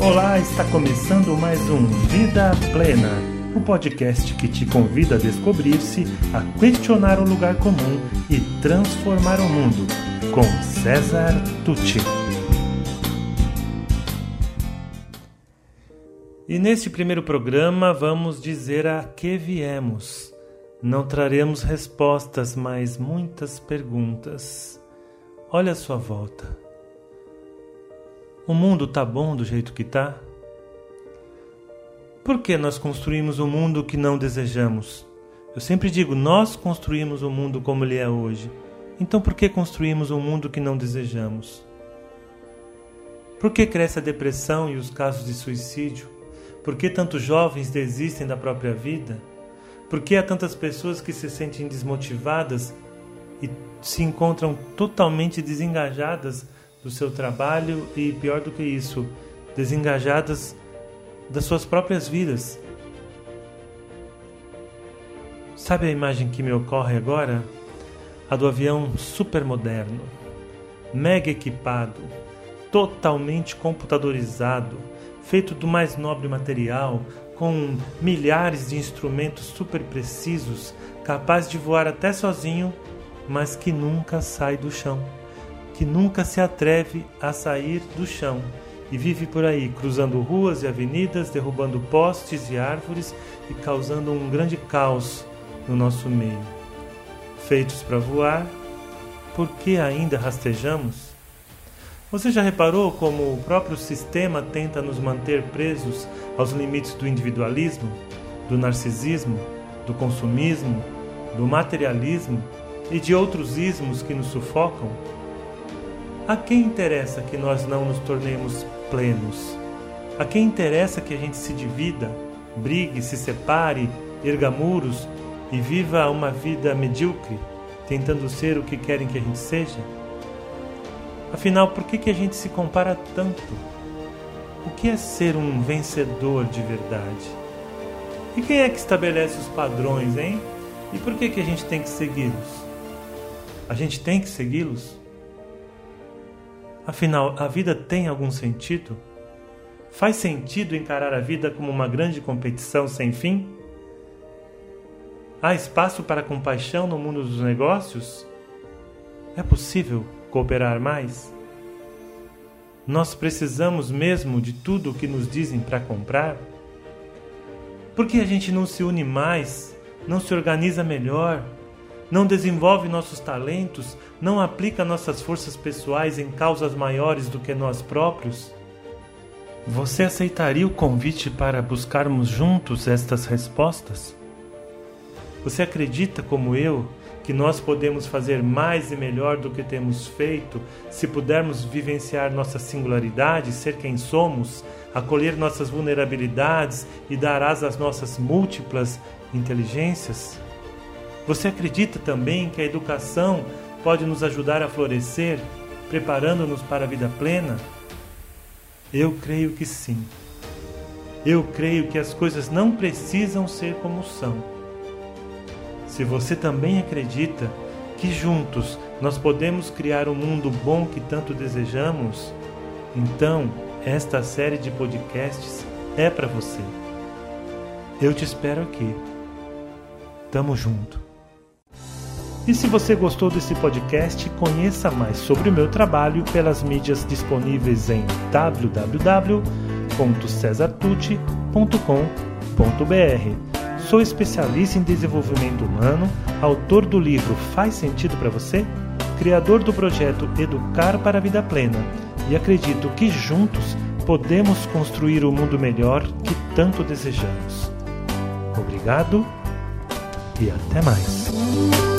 Olá, está começando mais um Vida Plena, o um podcast que te convida a descobrir-se, a questionar o lugar comum e transformar o mundo, com César Tucci. E neste primeiro programa vamos dizer a que viemos. Não traremos respostas, mas muitas perguntas. Olha a sua volta. O mundo tá bom do jeito que tá? Por que nós construímos o um mundo que não desejamos? Eu sempre digo, nós construímos o mundo como ele é hoje. Então por que construímos um mundo que não desejamos? Por que cresce a depressão e os casos de suicídio? Por que tantos jovens desistem da própria vida? Por que há tantas pessoas que se sentem desmotivadas e se encontram totalmente desengajadas do seu trabalho e, pior do que isso, desengajadas das suas próprias vidas. Sabe a imagem que me ocorre agora? A do avião supermoderno, mega equipado, totalmente computadorizado, feito do mais nobre material, com milhares de instrumentos super precisos, capaz de voar até sozinho, mas que nunca sai do chão que nunca se atreve a sair do chão e vive por aí, cruzando ruas e avenidas, derrubando postes e árvores e causando um grande caos no nosso meio. Feitos para voar, por que ainda rastejamos? Você já reparou como o próprio sistema tenta nos manter presos aos limites do individualismo, do narcisismo, do consumismo, do materialismo e de outros ismos que nos sufocam? A quem interessa que nós não nos tornemos plenos? A quem interessa que a gente se divida, brigue, se separe, erga muros e viva uma vida medíocre, tentando ser o que querem que a gente seja? Afinal, por que, que a gente se compara tanto? O que é ser um vencedor de verdade? E quem é que estabelece os padrões, hein? E por que, que a gente tem que segui-los? A gente tem que segui-los? Afinal, a vida tem algum sentido? Faz sentido encarar a vida como uma grande competição sem fim? Há espaço para compaixão no mundo dos negócios? É possível cooperar mais? Nós precisamos mesmo de tudo o que nos dizem para comprar? Por que a gente não se une mais, não se organiza melhor, não desenvolve nossos talentos, não aplica nossas forças pessoais em causas maiores do que nós próprios? Você aceitaria o convite para buscarmos juntos estas respostas? Você acredita, como eu, que nós podemos fazer mais e melhor do que temos feito se pudermos vivenciar nossa singularidade, ser quem somos, acolher nossas vulnerabilidades e dar asa às nossas múltiplas inteligências? Você acredita também que a educação pode nos ajudar a florescer, preparando-nos para a vida plena? Eu creio que sim. Eu creio que as coisas não precisam ser como são. Se você também acredita que juntos nós podemos criar o um mundo bom que tanto desejamos, então esta série de podcasts é para você. Eu te espero aqui. Tamo junto. E se você gostou desse podcast, conheça mais sobre o meu trabalho pelas mídias disponíveis em www.cesartucci.com.br. Sou especialista em desenvolvimento humano, autor do livro Faz Sentido para Você, criador do projeto Educar para a Vida Plena e acredito que juntos podemos construir o mundo melhor que tanto desejamos. Obrigado e até mais.